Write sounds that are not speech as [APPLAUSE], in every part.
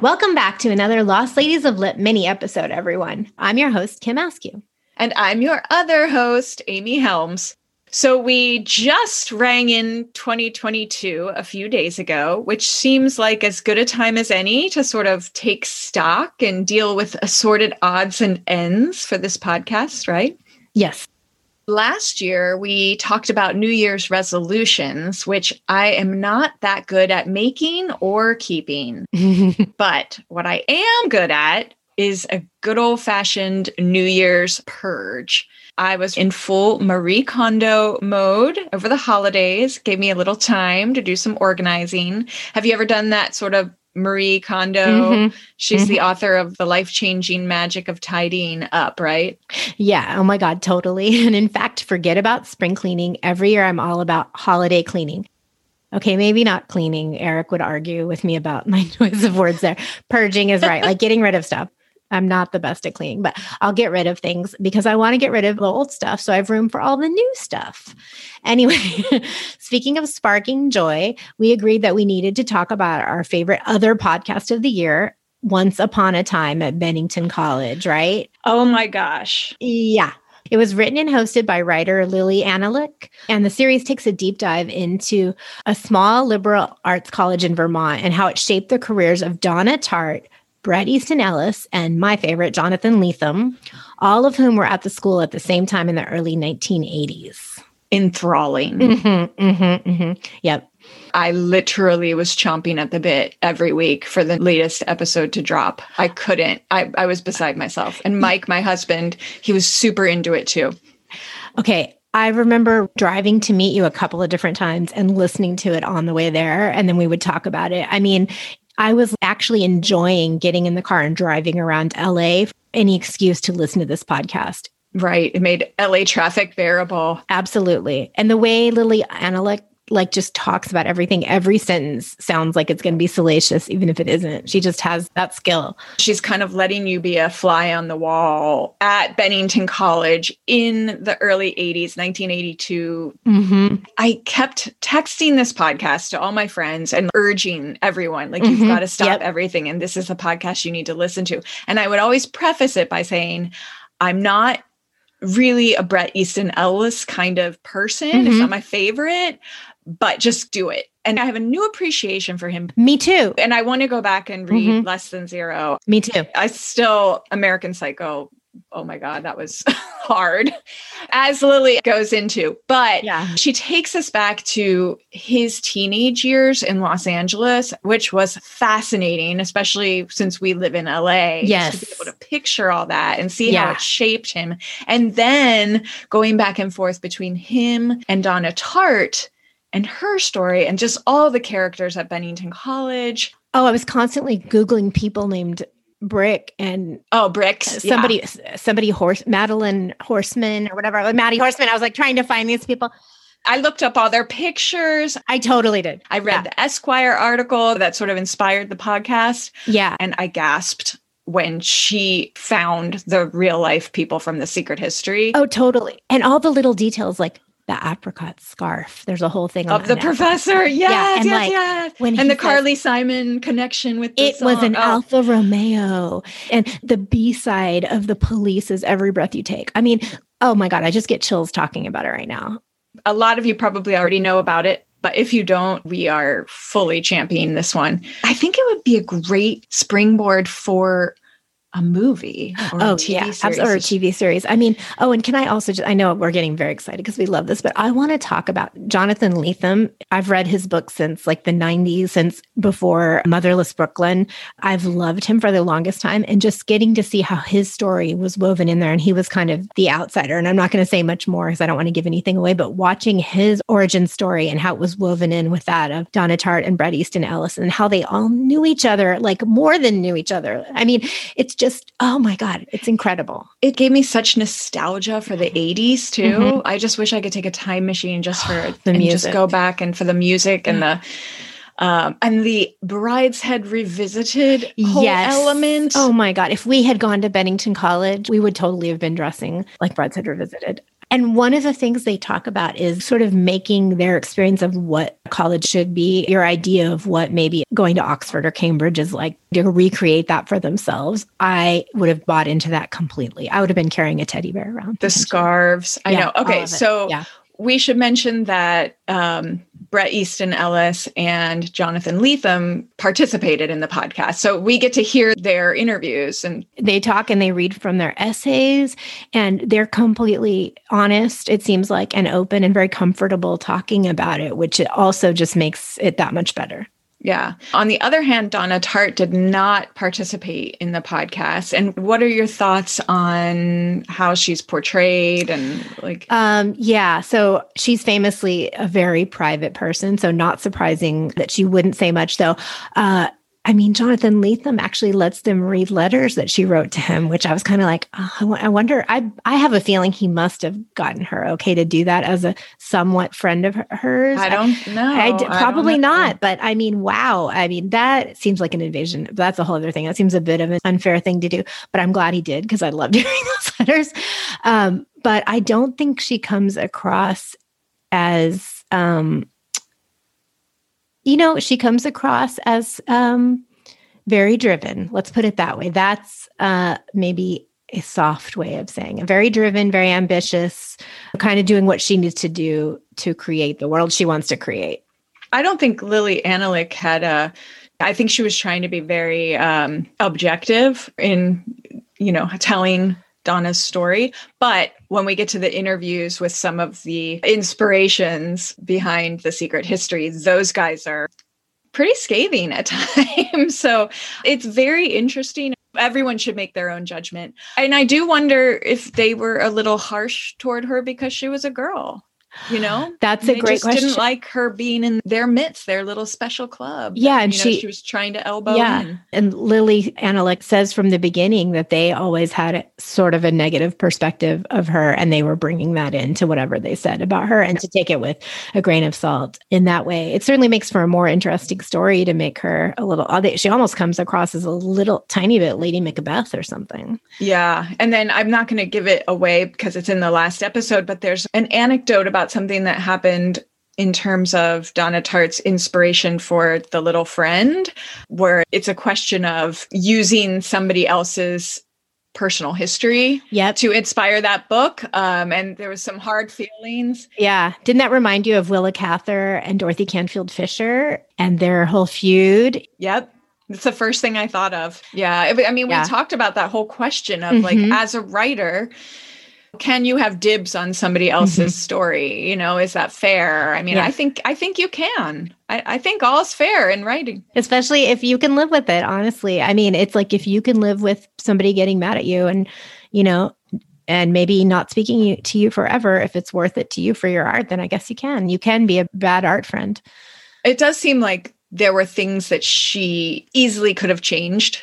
Welcome back to another Lost Ladies of Lit mini episode, everyone. I'm your host, Kim Askew. And I'm your other host, Amy Helms. So we just rang in 2022 a few days ago, which seems like as good a time as any to sort of take stock and deal with assorted odds and ends for this podcast, right? Yes. Last year, we talked about New Year's resolutions, which I am not that good at making or keeping. [LAUGHS] but what I am good at is a good old fashioned New Year's purge. I was in full Marie Kondo mode over the holidays, gave me a little time to do some organizing. Have you ever done that sort of Marie Kondo. Mm-hmm. She's mm-hmm. the author of The Life Changing Magic of Tidying Up, right? Yeah. Oh my God, totally. [LAUGHS] And in fact, forget about spring cleaning. Every year I'm all about holiday cleaning. Okay, maybe not cleaning. Eric would argue with me about [LAUGHS] my choice of words there. Purging is right, like getting rid of stuff. I'm not the best at cleaning, but I'll get rid of things because I want to get rid of the old stuff so I have room for all the new stuff. [LAUGHS] Anyway, [LAUGHS] speaking of sparking joy, we agreed that we needed to talk about our favorite other podcast of the year, Once Upon a Time at Bennington College, right? Oh my gosh. Yeah. It was written and hosted by writer Lili Anolik, and the series takes a deep dive into a small liberal arts college in Vermont and how it shaped the careers of Donna Tartt, Bret Easton Ellis, and my favorite, Jonathan Lethem, all of whom were at the school at the same time in the early 1980s. Enthralling. Mm-hmm, mm-hmm, mm-hmm. Yep. I literally was chomping at the bit every week for the latest episode to drop. I couldn't. I, I was beside myself. And Mike, my husband, he was super into it too. Okay. I remember driving to meet you a couple of different times and listening to it on the way there. And then we would talk about it. I mean, I was actually enjoying getting in the car and driving around LA, any excuse to listen to this podcast. Right. It made LA traffic bearable. Absolutely. And the way Lili Anolik like just talks about everything. Every sentence sounds like it's going to be salacious, even if it isn't. She just has that skill. She's kind of letting you be a fly on the wall at Bennington College in the early 80s, 1982. Mm-hmm. I kept texting this podcast to all my friends and urging everyone, like, mm-hmm. you've got to stop yep. everything. And this is a podcast you need to listen to. And I would always preface it by saying, I'm not really a Bret Easton Ellis kind of person. Mm-hmm. It's not my favorite, but just do it. And I have a new appreciation for him. Me too. And I want to go back and read mm-hmm. Less Than Zero. Me too. I still, American Psycho. Oh my God, that was [LAUGHS] hard as Lili goes into. But yeah. she takes us back to his teenage years in Los Angeles, which was fascinating, especially since we live in LA. Yes. To be able to picture all that and see yeah. how it shaped him. And then going back and forth between him and Donna Tartt and her story and just all the characters at Bennington College. Oh, I was constantly Googling people named Brick and oh bricks somebody yeah. somebody horse Madeline Horseman or whatever like Maddie Horseman. I was like trying to find these people. I looked up all their pictures. I totally did. I read yeah. the Esquire article that sort of inspired the podcast. Yeah. And I gasped when she found the real life people from the secret history. Oh totally. And all the little details like the apricot scarf. There's a whole thing of the professor. Yes, yeah, and yes, like, yes. When and the says, Carly Simon connection with it song. was an oh. Alfa Romeo, and the B side of the police is every breath you take. I mean, oh my god, I just get chills talking about it right now. A lot of you probably already know about it. But if you don't, we are fully championing this one. I think it would be a great springboard for a movie or oh, a TV yeah, series. Or a TV series. I mean, oh, and can I also just, I know we're getting very excited because we love this, but I want to talk about Jonathan Lethem. I've read his book since like the 90s, since before Motherless Brooklyn. I've loved him for the longest time and just getting to see how his story was woven in there. And he was kind of the outsider. And I'm not going to say much more because I don't want to give anything away, but watching his origin story and how it was woven in with that of Donna Tartt and Bret Easton Ellis and how they all knew each other, like more than knew each other. I mean, it's just, oh my God, it's incredible. It gave me such nostalgia for the 80s too. Mm-hmm. I just wish I could take a time machine just for [GASPS] the music. just go back and for the music and the um, and the Brideshead Revisited whole yes. element. Oh my God. If we had gone to Bennington College, we would totally have been dressing like Brideshead Revisited. And one of the things they talk about is sort of making their experience of what college should be, your idea of what maybe going to Oxford or Cambridge is like, to recreate that for themselves. I would have bought into that completely. I would have been carrying a teddy bear around. The scarves. I yeah, know. Okay. So yeah. We should mention that um, Bret Easton Ellis and Jonathan Lethem participated in the podcast. So we get to hear their interviews and they talk and they read from their essays and they're completely honest, it seems like, and open and very comfortable talking about it, which it also just makes it that much better. Yeah. On the other hand, Donna Tartt did not participate in the podcast. And what are your thoughts on how she's portrayed and like um yeah, so she's famously a very private person, so not surprising that she wouldn't say much though. Uh I mean, Jonathan Lethem actually lets them read letters that she wrote to him, which I was kind of like, oh, I wonder. I I have a feeling he must have gotten her okay to do that as a somewhat friend of hers. I don't know. I, I probably not, but I mean, wow. I mean, that seems like an invasion. That's a whole other thing. That seems a bit of an unfair thing to do. But I'm glad he did because I loved [LAUGHS] hearing those letters. Um, but I don't think she comes across as um, you know, she comes across as um, very driven. Let's put it that way. That's uh, maybe a soft way of saying it. Very driven, very ambitious, kind of doing what she needs to do to create the world she wants to create. I don't think Lili Anolik had a. I think she was trying to be very um, objective in, you know, telling Donna's story. But when we get to the interviews with some of the inspirations behind the secret history, those guys are pretty scathing at [LAUGHS] times. so it's very interesting. Everyone should make their own judgment. And I do wonder if they were a little harsh toward her because she was a girl you know? That's a great question didn't like her being in their midst their little special club yeah and she, know, she was trying to elbow yeah in. and lili Anolik says from the beginning that they always had sort of a negative perspective of her and they were bringing that into whatever they said about her and to take it with a grain of salt in that way. It certainly makes for a more interesting story to make her a little she almost comes across as a little tiny bit lady macbeth or something. Yeah and then i'm not going to give it away because it's in the last episode but there's an anecdote about about something that happened in terms of Donna Tartt's inspiration for The Little Friend, where it's a question of using somebody else's personal history yep. to inspire that book. Um, and there was some hard feelings. Yeah. Didn't that remind you of Willa Cather and Dorothy Canfield Fisher and their whole feud? Yep. That's the first thing I thought of. Yeah. I mean, we yeah. talked about that whole question of mm-hmm. like, as a writer, can you have dibs on somebody else's mm-hmm. story? You know is that fair? I mean yeah. i think i think you can. I, I think all's fair in writing. Especially if you can live with it honestly. I mean it's like if you can live with somebody getting mad at you and you know and maybe not speaking to you forever if it's worth it to you for your art then i guess you can. You can be a bad art friend. It does seem like there were things that she easily could have changed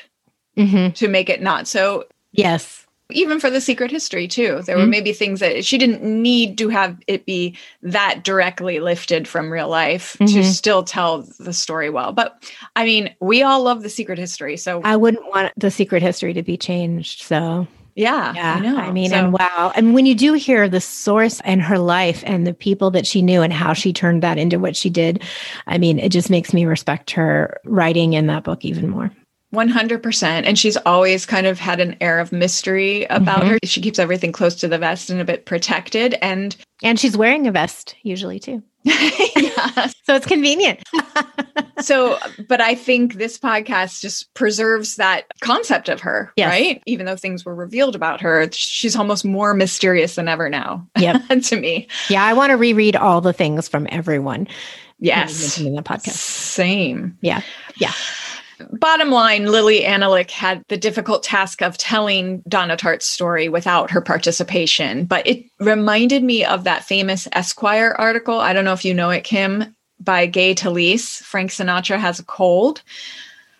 mm-hmm. to make it not so yes even for the secret history too there mm-hmm. were maybe things that she didn't need to have it be that directly lifted from real life mm-hmm. to still tell the story well but i mean we all love the secret history so i wouldn't want the secret history to be changed so yeah, yeah. I, know. I mean, so, and wow. And when you do hear the source and her life and the people that she knew and how she turned that into what she did, I mean, it just makes me respect her writing in that book even more. 100%. And she's always kind of had an air of mystery about mm-hmm. her. She keeps everything close to the vest and a bit protected. And and she's wearing a vest usually too. [LAUGHS] yeah. So it's convenient. [LAUGHS] so, but I think this podcast just preserves that concept of her, yes. right? Even though things were revealed about her, she's almost more mysterious than ever now. Yep. [LAUGHS] to me. Yeah. I want to reread all the things from everyone. Yes. In the podcast. Same. Yeah. Yeah. Bottom line, Lili Anolik had the difficult task of telling Donna Tartt's story without her participation, but it reminded me of that famous Esquire article. I don't know if you know it, Kim, by Gay Talese. Frank Sinatra has a cold.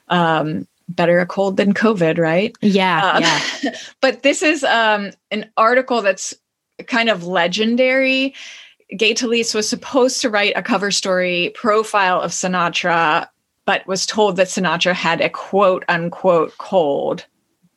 Um, better a cold than COVID, right? Yeah. Um, yeah. [LAUGHS] but this is um, an article that's kind of legendary. Gay Talese was supposed to write a cover story profile of Sinatra but was told that Sinatra had a quote unquote cold,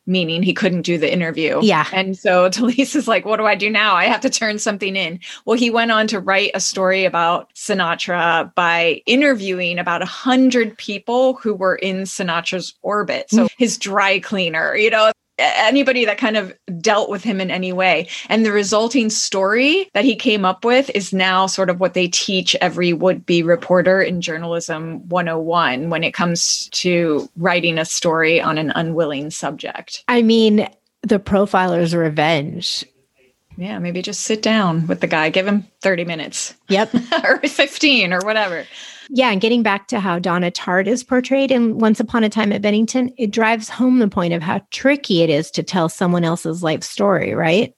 meaning he couldn't do the interview. Yeah. And so [LAUGHS] Talese is like, what do I do now? I have to turn something in. Well, he went on to write a story about Sinatra by interviewing about a hundred people who were in Sinatra's orbit. So mm. his dry cleaner, you know, anybody that kind of dealt with him in any way. And the resulting story that he came up with is now sort of what they teach every would be reporter in journalism 101 when it comes to writing a story on an unwilling subject. I mean, the profiler's revenge. Yeah, maybe just sit down with the guy, give him 30 minutes. Yep. [LAUGHS] or 15 or whatever. Yeah, and getting back to how Donna Tartt is portrayed in Once Upon a Time at Bennington, it drives home the point of how tricky it is to tell someone else's life story, right?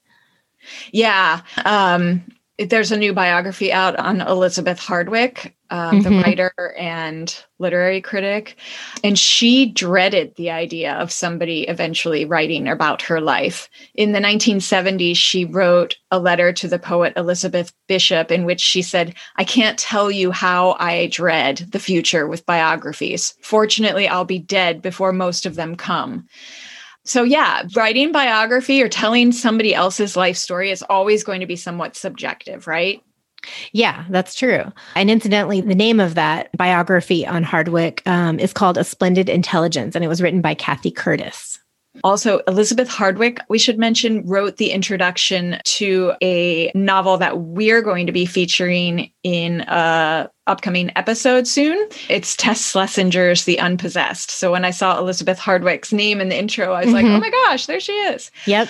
Yeah. Um, there's a new biography out on Elizabeth Hardwick, um, mm-hmm. the writer and literary critic. And she dreaded the idea of somebody eventually writing about her life. In the 1970s, she wrote a letter to the poet Elizabeth Bishop in which she said, I can't tell you how I dread the future with biographies. Fortunately, I'll be dead before most of them come. So, yeah, writing biography or telling somebody else's life story is always going to be somewhat subjective, right? Yeah, that's true. And incidentally, the name of that biography on Hardwick um, is called A Splendid Intelligence, and it was written by Cathy Curtis. Also, Elizabeth Hardwick, we should mention, wrote the introduction to a novel that we're going to be featuring in a upcoming episode soon. It's Tess Slesinger's The Unpossessed. So when I saw Elizabeth Hardwick's name in the intro, I was mm-hmm. like, oh my gosh, there she is. Yep.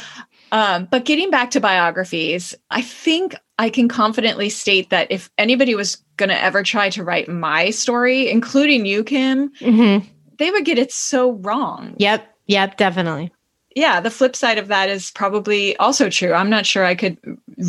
Um, but getting back to biographies, I think I can confidently state that if anybody was going to ever try to write my story, including you, Kim, mm-hmm. they would get it so wrong. Yep. Yep. Definitely. Yeah. The flip side of that is probably also true. I'm not sure I could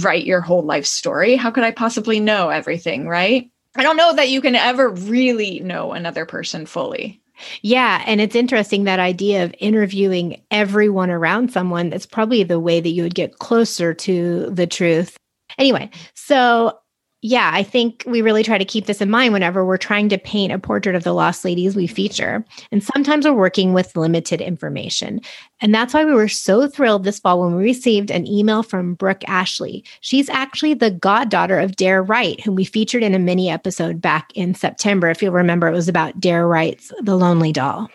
write your whole life story. How could I possibly know everything? Right. I don't know that you can ever really know another person fully. Yeah. And it's interesting that idea of interviewing everyone around someone. That's probably the way that you would get closer to the truth. Anyway, so yeah, I think we really try to keep this in mind whenever we're trying to paint a portrait of the lost ladies we feature. And sometimes we're working with limited information. And that's why we were so thrilled this fall when we received an email from Brook Ashley. She's actually the goddaughter of Dare Wright, whom we featured in a mini episode back in September. If you'll remember, it was about Dare Wright's The Lonely Doll.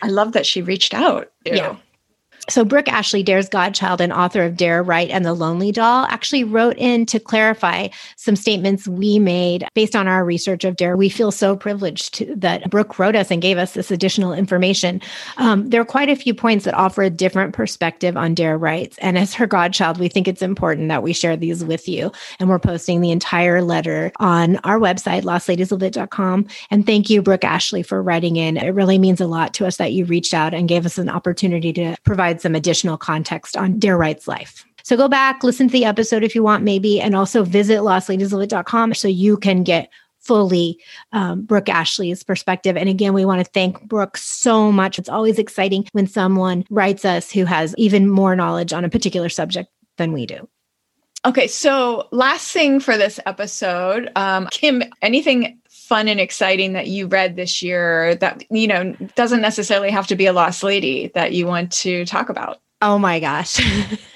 I love that she reached out. Ew. Yeah. So, Brook Ashley, Dare's godchild and author of Dare Wright and the Lonely Doll, actually wrote in to clarify some statements we made based on our research of Dare. We feel so privileged to, that Brook wrote us and gave us this additional information. Um, there are quite a few points that offer a different perspective on Dare Wrights. And as her godchild, we think it's important that we share these with you. And we're posting the entire letter on our website, lostladiesoflit.com. And thank you, Brook Ashley, for writing in. It really means a lot to us that you reached out and gave us an opportunity to provide provide some additional context on Dare Wright's life. So go back, listen to the episode if you want, maybe, and also visit lostladiesoflit.com so you can get fully um, Brook Ashley's perspective. And again, we want to thank Brook so much. It's always exciting when someone writes us who has even more knowledge on a particular subject than we do. Okay, so last thing for this episode, um, Kim, anything fun and exciting that you read this year that you know doesn't necessarily have to be a lost lady that you want to talk about Oh my gosh.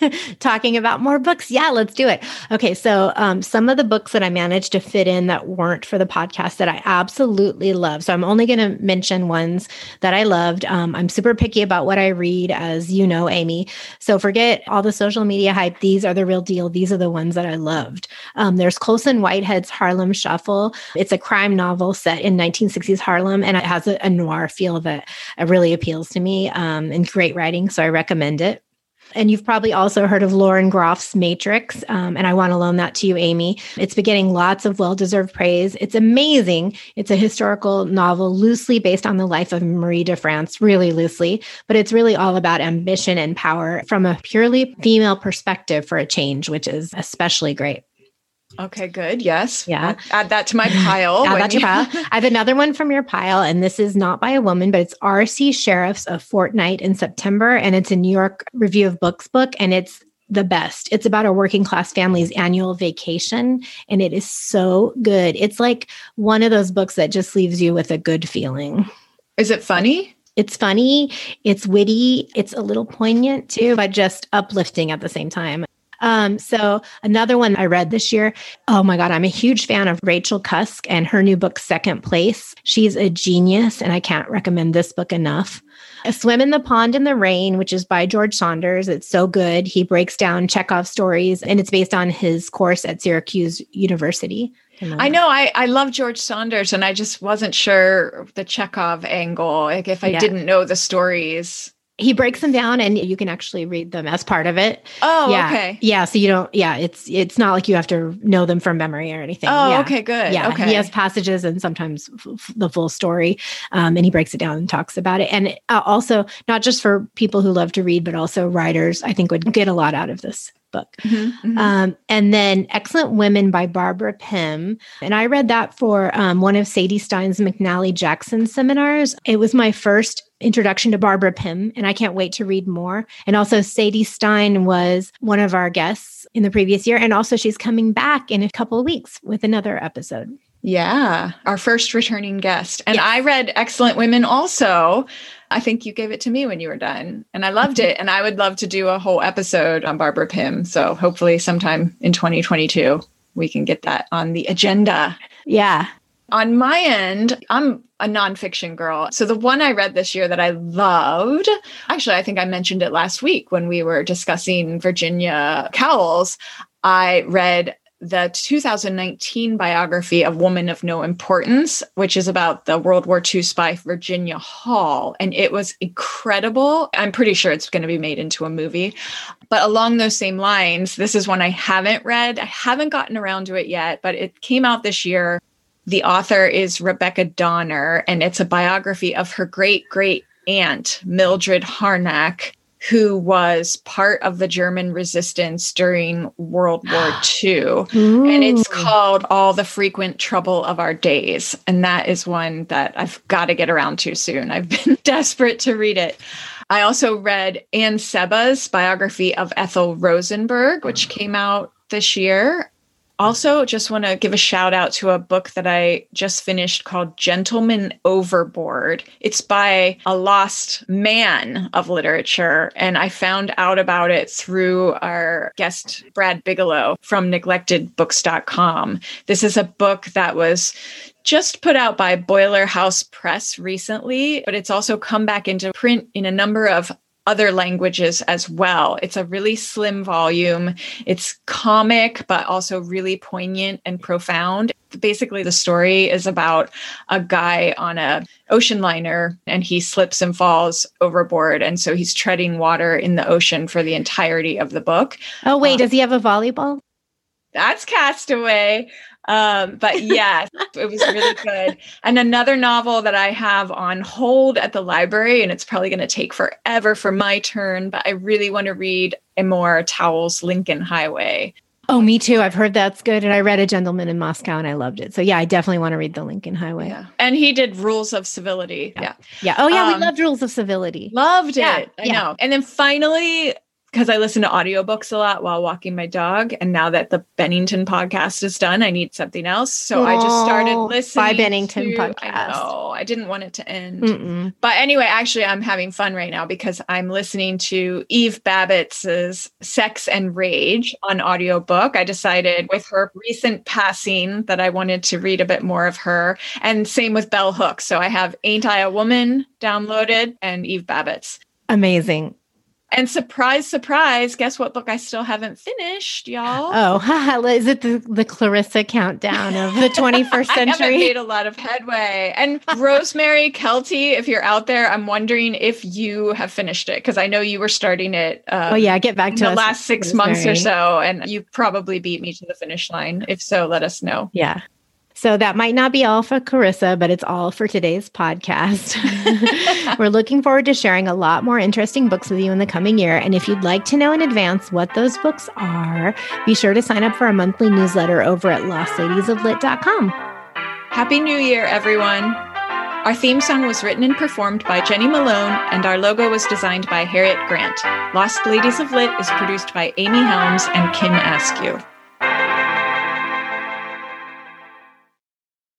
[LAUGHS] Talking about more books. Yeah, let's do it. Okay. So, um, some of the books that I managed to fit in that weren't for the podcast that I absolutely love. So, I'm only going to mention ones that I loved. Um, I'm super picky about what I read, as you know, Amy. So, forget all the social media hype. These are the real deal. These are the ones that I loved. Um, there's Colson Whitehead's Harlem Shuffle. It's a crime novel set in 1960s Harlem, and it has a, a noir feel that really appeals to me um, and great writing. So, I recommend it. And you've probably also heard of Lauren Groff's Matrix. Um, and I want to loan that to you, Amy. It's been getting lots of well deserved praise. It's amazing. It's a historical novel loosely based on the life of Marie de France, really loosely, but it's really all about ambition and power from a purely female perspective for a change, which is especially great. Okay, good. Yes. Yeah. I'll add that to my [LAUGHS] pile. add that to your pile. I have another one from your pile, and this is not by a woman, but it's R.C. Sherriff's of Fortnight in September, and it's a New York Review of Books book, and it's the best. It's about a working class family's annual vacation, and it is so good. It's like one of those books that just leaves you with a good feeling. Is it funny? It's funny, it's witty, it's a little poignant too, but just uplifting at the same time. Um, so another one I read this year. Oh my God, I'm a huge fan of Rachel Cusk and her new book, Second Place. She's a genius, and I can't recommend this book enough. A Swim in the Pond in the Rain, which is by George Saunders. It's so good. He breaks down Chekhov stories, and it's based on his course at Syracuse University. I know I, I love George Saunders and I just wasn't sure the Chekhov angle. Like if I yeah. didn't know the stories he breaks them down and you can actually read them as part of it. Oh, yeah. okay. Yeah. So you don't, yeah, it's it's not like you have to know them from memory or anything. Oh, yeah. okay, good. Yeah. Okay. He has passages and sometimes f- the full story. Um, and he breaks it down and talks about it. And uh, also, not just for people who love to read, but also writers, I think would get a lot out of this book. Mm-hmm, mm-hmm. Um, and then Excellent Women by Barbara Pym. And I read that for um, one of Sadie Stein's McNally Jackson seminars. It was my first introduction to Barbara Pym, and I can't wait to read more. And also, Sadie Stein was one of our guests in the previous year. And also, she's coming back in a couple of weeks with another episode. Yeah, our first returning guest. And yes. I read Excellent Women also. I think you gave it to me when you were done, and I loved it. And I would love to do a whole episode on Barbara Pym. So hopefully, sometime in 2022, we can get that on the agenda. Yeah. On my end, I'm a nonfiction girl. So the one I read this year that I loved, actually, I think I mentioned it last week when we were discussing Virginia Cowles. I read the 2019 biography of Woman of No Importance, which is about the World War II spy Virginia Hall. And it was incredible. I'm pretty sure it's going to be made into a movie. But along those same lines, this is one I haven't read. I haven't gotten around to it yet, but it came out this year. The author is Rebecca Donner, and it's a biography of her great great aunt, Mildred Harnack, who was part of the German resistance during World War [GASPS] II. Ooh. And it's called All the Frequent Trouble of Our Days. And that is one that I've got to get around to soon. I've been [LAUGHS] desperate to read it. I also read Anne Sebba's biography of Ethel Rosenberg, which mm. came out this year also just want to give a shout out to a book that I just finished called Gentleman Overboard. It's by a lost man of literature. And I found out about it through our guest, Brad Bigelow from neglectedbooks.com. This is a book that was just put out by Boiler House Press recently, but it's also come back into print in a number of other languages as well. It's a really slim volume. It's comic, but also really poignant and profound. Basically, the story is about a guy on a ocean liner and he slips and falls overboard. And so he's treading water in the ocean for the entirety of the book. Oh, wait, um, does he have a volleyball? That's Castaway. Um, but [LAUGHS] yes, it was really good. And another novel that I have on hold at the library, and it's probably going to take forever for my turn, but I really want to read Amor Towles' Lincoln Highway. Oh, me too. I've heard that's good. And I read A Gentleman in Moscow and I loved it. So, yeah, I definitely want to read The Lincoln Highway. Yeah. And he did Rules of Civility. Yeah. Yeah. Oh, yeah. Um, we loved Rules of Civility. Loved it. Yeah. I yeah. know. And then finally, because I listen to audiobooks a lot while walking my dog. And now that the Bennington podcast is done, I need something else. So Aww, I just started listening. By Bennington to, podcast. I. I didn't want it to end. Mm-mm. But anyway, actually, I'm having fun right now because I'm listening to Eve Babitz's Sex and Rage on audiobook. I decided with her recent passing that I wanted to read a bit more of her. And same with Bell Hooks. So I have Ain't I a Woman downloaded and Eve Babitz's. Amazing. And surprise, surprise, guess what book I still haven't finished, y'all? Oh, [LAUGHS] is it the, the Clarissa countdown of the [LAUGHS] 21st century? I haven't made a lot of headway. And Rosemary Kelty, if you're out there, I'm wondering if you have finished it because I know you were starting it. Um, oh, yeah, get back to the last six Rosemary. months or so. And you probably beat me to the finish line. If so, let us know. Yeah. So that might not be all for Clarissa, but it's all for today's podcast. [LAUGHS] We're looking forward to sharing a lot more interesting books with you in the coming year. And if you'd like to know in advance what those books are, be sure to sign up for our monthly newsletter over at lostladiesoflit.com. Happy New Year, everyone. Our theme song was written and performed by Jenny Malone, and our logo was designed by Harriet Grant. Lost Ladies of Lit is produced by Amy Helms and Kim Askew.